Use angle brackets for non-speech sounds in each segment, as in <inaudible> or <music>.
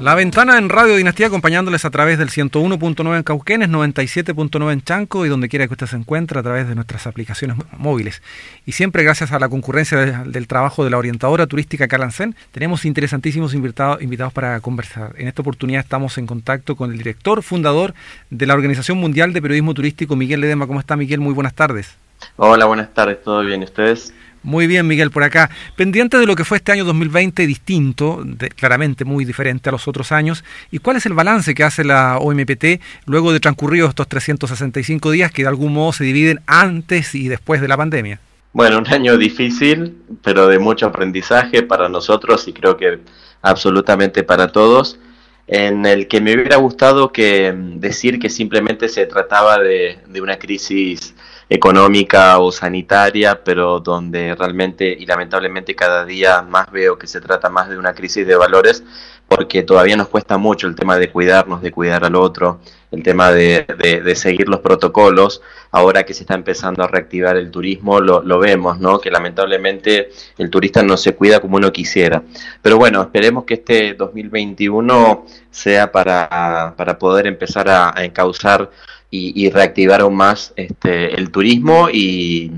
La ventana en Radio Dinastía acompañándoles a través del 101.9 en Cauquenes, 97.9 en Chanco y donde quiera que usted se encuentre a través de nuestras aplicaciones móviles. Y siempre gracias a la concurrencia del trabajo de la orientadora turística Calancén, tenemos interesantísimos invitados, invitados para conversar. En esta oportunidad estamos en contacto con el director fundador de la Organización Mundial de Periodismo Turístico, Miguel Ledema. ¿Cómo está Miguel? Muy buenas tardes. Hola, buenas tardes, ¿todo bien? ¿Ustedes? Muy bien, Miguel, por acá. Pendiente de lo que fue este año 2020, distinto, claramente muy diferente a los otros años, ¿y cuál es el balance que hace la OMPT luego de transcurridos estos 365 días que de algún modo se dividen antes y después de la pandemia? Bueno, un año difícil, pero de mucho aprendizaje para nosotros y creo que absolutamente para todos, en el que me hubiera gustado que mm, decir que simplemente se trataba de, de una crisis económica o sanitaria, pero donde realmente y lamentablemente cada día más veo que se trata más de una crisis de valores, porque todavía nos cuesta mucho el tema de cuidarnos, de cuidar al otro, el tema de, de, seguir los protocolos. Ahora que se está empezando a reactivar el turismo, lo, lo, vemos, ¿no? Que lamentablemente el turista no se cuida como uno quisiera. Pero bueno, esperemos que este 2021 sea para, para poder empezar a, a encauzar y, reactivar aún más este, el turismo y,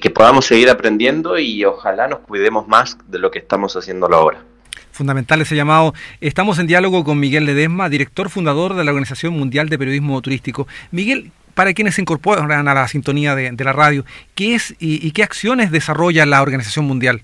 que podamos seguir aprendiendo y ojalá nos cuidemos más de lo que estamos haciendo ahora. Fundamental ese llamado. Estamos en diálogo con Miguel Ledesma, director fundador de la Organización Mundial de Periodismo Turístico. Miguel, para quienes se incorporan a la sintonía de, la radio, ¿qué es y qué acciones desarrolla la Organización Mundial?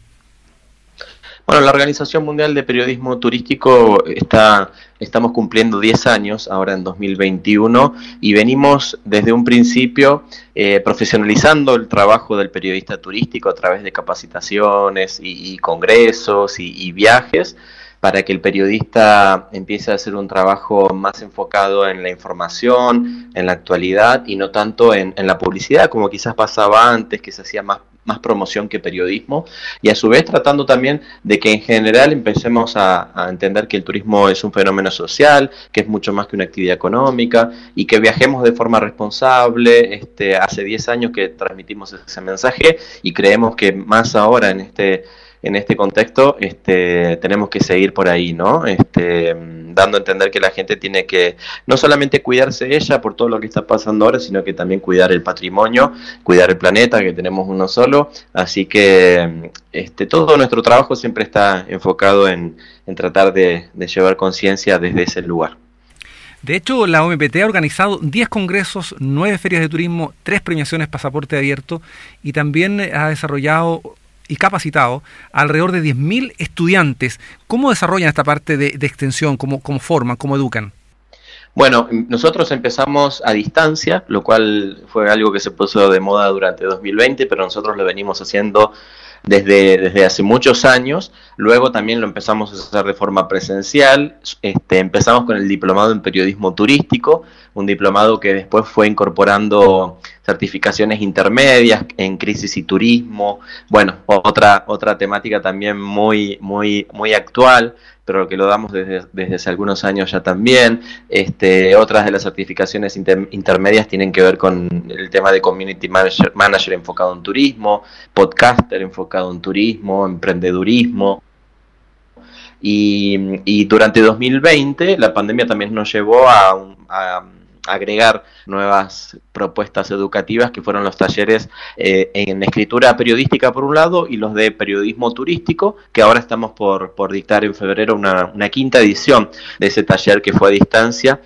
Bueno, la Organización Mundial de Periodismo Turístico está, estamos cumpliendo 10 años ahora en 2021 y venimos desde un principio eh, profesionalizando el trabajo del periodista turístico a través de capacitaciones y, congresos y, viajes para que el periodista empiece a hacer un trabajo más enfocado en la información, en la actualidad y no tanto en, en la publicidad como quizás pasaba antes, que se hacía más más promoción que periodismo y a su vez tratando también de que en general empecemos a, entender que el turismo es un fenómeno social, que es mucho más que una actividad económica y que viajemos de forma responsable. Este, hace 10 años que transmitimos ese mensaje y creemos que más ahora en este en este contexto este, tenemos que seguir por ahí, ¿no? Este, dando a entender que la gente tiene que no solamente cuidarse ella por todo lo que está pasando ahora, sino que también cuidar el patrimonio, cuidar el planeta, que tenemos uno solo. Así que este, todo nuestro trabajo siempre está enfocado en, tratar de, de llevar conciencia desde ese lugar. De hecho, la OMPT ha organizado 10 congresos, 9 ferias de turismo, 3 premiaciones pasaporte abierto y también ha desarrollado y capacitado alrededor de 10.000 estudiantes. ¿Cómo desarrollan esta parte de, extensión? ¿Cómo, ¿Cómo forman? ¿Cómo educan? Bueno, nosotros empezamos a distancia, lo cual fue algo que se puso de moda durante 2020, pero nosotros lo venimos haciendo desde, desde hace muchos años. Luego también lo empezamos a hacer de forma presencial. Este, empezamos con el diplomado en periodismo turístico, un diplomado que después fue incorporando certificaciones intermedias en crisis y turismo. Bueno, otra, otra temática también muy, muy, muy actual, pero que lo damos desde, desde hace algunos años ya también. Este, otras de las certificaciones intermedias tienen que ver con el tema de community manager, manager enfocado en turismo, podcaster enfocado en turismo, emprendedurismo. Y, y durante 2020 la pandemia también nos llevó a, a agregar nuevas propuestas educativas que fueron los talleres eh, en escritura periodística por un lado y los de periodismo turístico, que ahora estamos por, por dictar en febrero una, una quinta edición de ese taller que fue a distancia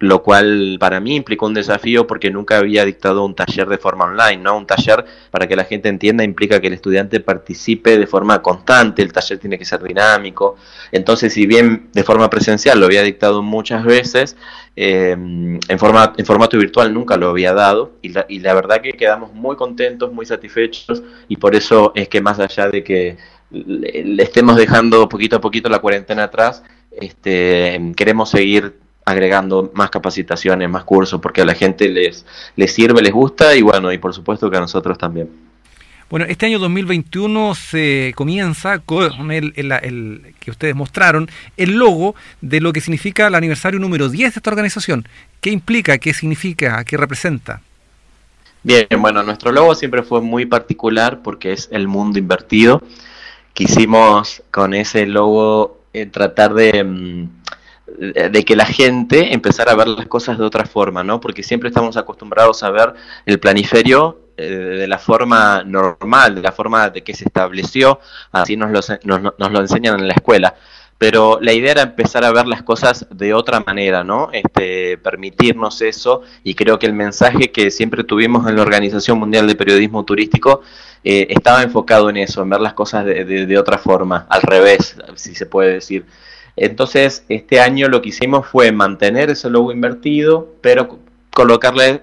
lo cual para mí implicó un desafío porque nunca había dictado un taller de forma online, ¿no? Un taller, para que la gente entienda, implica que el estudiante participe de forma constante, el taller tiene que ser dinámico. Entonces, si bien de forma presencial lo había dictado muchas veces, eh, en, forma, en formato virtual nunca lo había dado y la, y la verdad que quedamos muy contentos, muy satisfechos y por eso es que más allá de que le, estemos dejando poquito a poquito la cuarentena atrás, este, queremos seguir agregando más capacitaciones, más cursos, porque a la gente les, les sirve, les gusta y bueno, y por supuesto que a nosotros también. Bueno, este año 2021 se comienza con el, el, que ustedes mostraron, el logo de lo que significa el aniversario número 10 de esta organización. ¿Qué implica? ¿Qué significa? ¿Qué representa? Bien, bueno, nuestro logo siempre fue muy particular porque es el mundo invertido. Quisimos con ese logo eh, tratar de... Mm, de que la gente empezara a ver las cosas de otra forma, ¿no? Porque siempre estamos acostumbrados a ver el planiferio eh, de la forma normal, de la forma de que se estableció, así nos lo, nos, lo enseñan en la escuela pero la idea era empezar a ver las cosas de otra manera, ¿no? Este, permitirnos eso y creo que el mensaje que siempre tuvimos en la Organización Mundial de Periodismo Turístico eh, estaba enfocado en eso, en ver las cosas de, otra forma, al revés, si se puede decir. Entonces, este año lo que hicimos fue mantener ese logo invertido, pero colocarle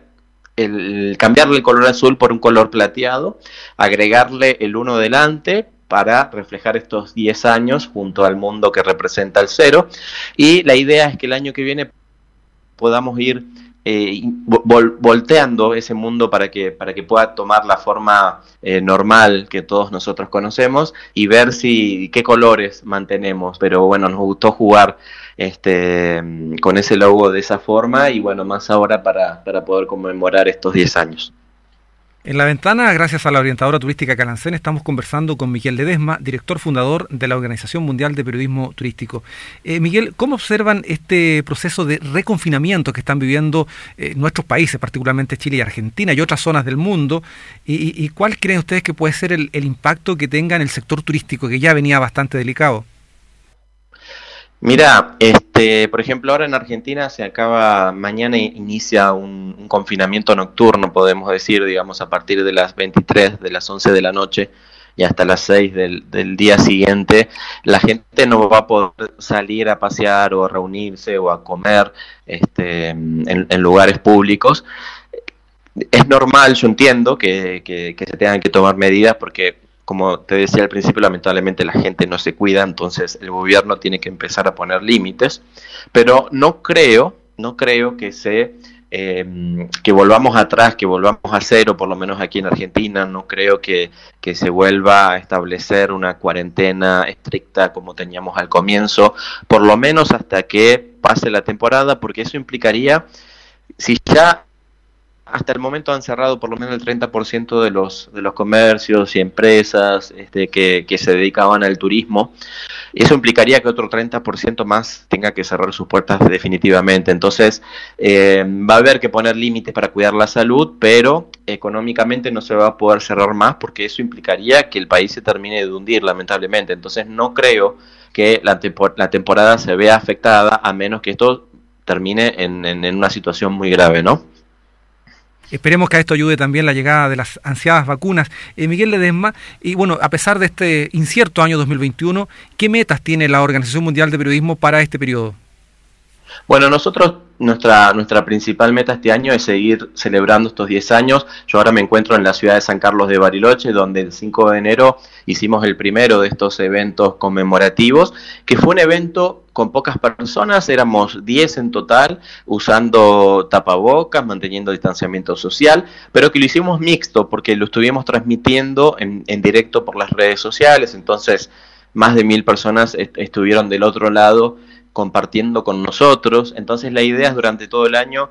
el, cambiarle el color azul por un color plateado, agregarle el 1 delante para reflejar estos 10 años junto al mundo que representa el cero. Y la idea es que el año que viene podamos ir eh, volteando ese mundo para que, para que pueda tomar la forma eh, normal que todos nosotros conocemos y ver si qué colores mantenemos. Pero bueno, nos gustó jugar este, con ese logo de esa forma y bueno, más ahora para, para poder conmemorar estos 10 años. En la ventana, gracias a la orientadora turística Calancén, estamos conversando con Miguel Ledesma, director fundador de la Organización Mundial de Periodismo Turístico. Eh, Miguel, ¿cómo observan este proceso de reconfinamiento que están viviendo eh, nuestros países, particularmente Chile y Argentina y otras zonas del mundo? ¿Y, cuál creen ustedes que puede ser el, el impacto que tenga en el sector turístico, que ya venía bastante delicado? Mira, este, por ejemplo, ahora en Argentina se acaba, mañana inicia un, confinamiento nocturno, podemos decir, digamos, a partir de las 23, de las 11 de la noche y hasta las 6 del, día siguiente, la gente no va a poder salir a pasear o a reunirse o a comer este, en, lugares públicos. Es normal, yo entiendo, que, que se tengan que tomar medidas porque como te decía al principio, lamentablemente la gente no se cuida, entonces el gobierno tiene que empezar a poner límites, pero no creo, no creo que se eh, que volvamos atrás, que volvamos a cero, por lo menos aquí en Argentina, no creo que, que se vuelva a establecer una cuarentena estricta como teníamos al comienzo, por lo menos hasta que pase la temporada, porque eso implicaría, si ya hasta el momento han cerrado por lo menos el 30% de los, de los comercios y empresas este, que, se dedicaban al turismo. Eso implicaría que otro 30% más tenga que cerrar sus puertas definitivamente. Entonces, eh, va a haber que poner límites para cuidar la salud, pero económicamente no se va a poder cerrar más porque eso implicaría que el país se termine de hundir, lamentablemente. Entonces, no creo que la, la temporada se vea afectada a menos que esto termine en, en una situación muy grave, ¿no? Esperemos que a esto ayude también la llegada de las ansiadas vacunas. Eh, Miguel Ledesma, y bueno, a pesar de este incierto año 2021, ¿qué metas tiene la Organización Mundial de Periodismo para este periodo? Bueno, nosotros, nuestra, nuestra principal meta este año es seguir celebrando estos 10 años. Yo ahora me encuentro en la ciudad de San Carlos de Bariloche, donde el 5 de enero hicimos el primero de estos eventos conmemorativos, que fue un evento con pocas personas, éramos 10 en total, usando tapabocas, manteniendo distanciamiento social, pero que lo hicimos mixto porque lo estuvimos transmitiendo en, en directo por las redes sociales, entonces más de mil personas estuvieron del otro lado compartiendo con nosotros. Entonces la idea es durante todo el año,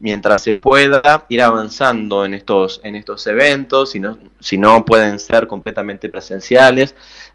mientras se pueda, ir avanzando en estos, en estos eventos, si no, si no pueden ser completamente presenciales,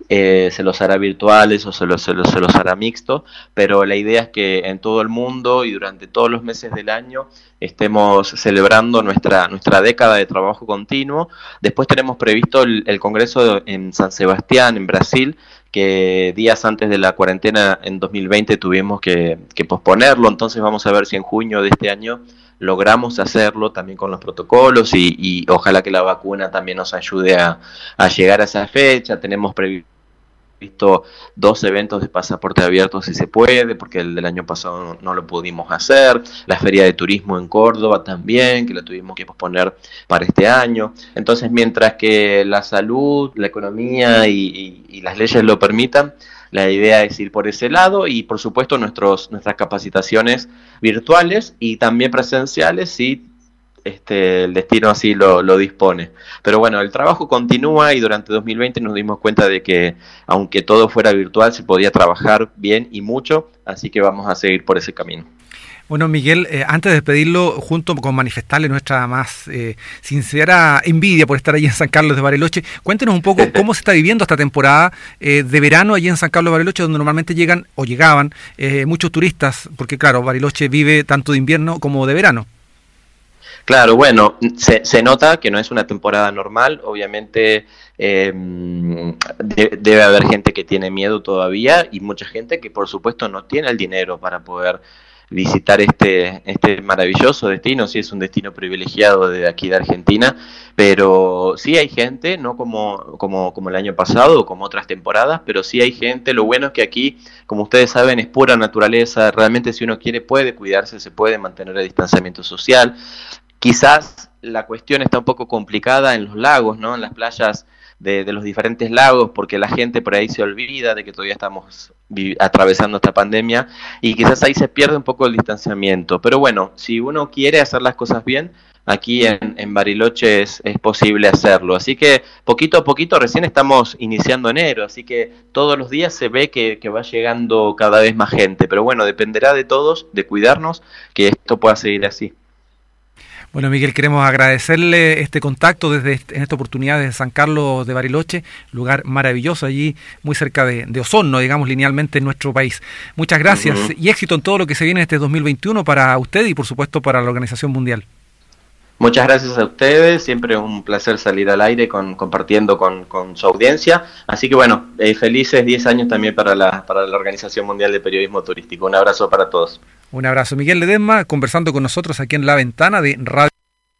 eh, se los hará virtuales o se los, se, los, se los hará mixto, pero la idea es que en todo el mundo y durante todos los meses del año estemos celebrando nuestra, nuestra década de trabajo continuo. Después tenemos previsto el, el Congreso en San Sebastián, en Brasil, que días antes de la cuarentena en 2020 tuvimos que, posponerlo, entonces vamos a ver si en junio de este año logramos hacerlo también con los protocolos y, ojalá que la vacuna también nos ayude a, a llegar a esa fecha. Tenemos previsto visto dos eventos de pasaporte abierto si se puede, porque el del año pasado no, lo pudimos hacer, la feria de turismo en Córdoba también, que la tuvimos que posponer para este año. Entonces, mientras que la salud, la economía y, las leyes lo permitan, la idea es ir por ese lado y, por supuesto, nuestros, nuestras capacitaciones virtuales y también presenciales si este, el destino así lo, lo, dispone. Pero bueno, el trabajo continúa y durante 2020 nos dimos cuenta de que aunque todo fuera virtual se podía trabajar bien y mucho, así que vamos a seguir por ese camino. Bueno, Miguel, eh, antes de despedirlo, junto con manifestarle nuestra más eh, sincera envidia por estar allí en San Carlos de Bariloche, cuéntenos un poco <laughs> cómo se está viviendo esta temporada eh, de verano allí en San Carlos de Bariloche, donde normalmente llegan o llegaban muchos turistas, porque claro, Bariloche vive tanto de invierno como de verano. Claro, bueno, se, se nota que no es una temporada normal, obviamente em, debe haber gente que tiene miedo todavía y mucha gente que por supuesto no tiene el dinero para poder visitar este, este maravilloso destino, sí es un destino privilegiado de aquí de Argentina, pero sí hay gente, no como, como, como el año pasado o como otras temporadas, pero sí hay gente, lo bueno es que aquí, como ustedes saben, es pura naturaleza, realmente si uno quiere puede cuidarse, se puede mantener el distanciamiento social, quizás la cuestión está un poco complicada en los lagos, ¿no? En las playas de, los diferentes lagos, porque la gente por ahí se olvida de que todavía estamos atravesando esta pandemia y quizás ahí se pierde un poco el distanciamiento. Pero bueno, si uno quiere hacer las cosas bien, aquí en, Bariloche es, posible hacerlo. Así que poquito a poquito, recién estamos iniciando enero, así que todos los días se ve que, que, va llegando cada vez más gente. Pero bueno, dependerá de todos, de cuidarnos, que esto pueda seguir así. Bueno, Miguel, queremos agradecerle este contacto desde en esta oportunidad de San Carlos de Bariloche, lugar maravilloso allí, muy cerca de, Osorno, digamos, linealmente en nuestro país. Muchas gracias y éxito en todo lo que se viene este 2021 para usted y, por supuesto, para la Organización Mundial. Muchas gracias a ustedes, siempre un placer salir al aire con, compartiendo con, su audiencia. Así que bueno, eh, felices 10 años también para la, para la Organización Mundial de Periodismo Turístico. Un abrazo para todos. Un abrazo. Miguel Ledesma conversando con nosotros aquí en La Ventana de Radio.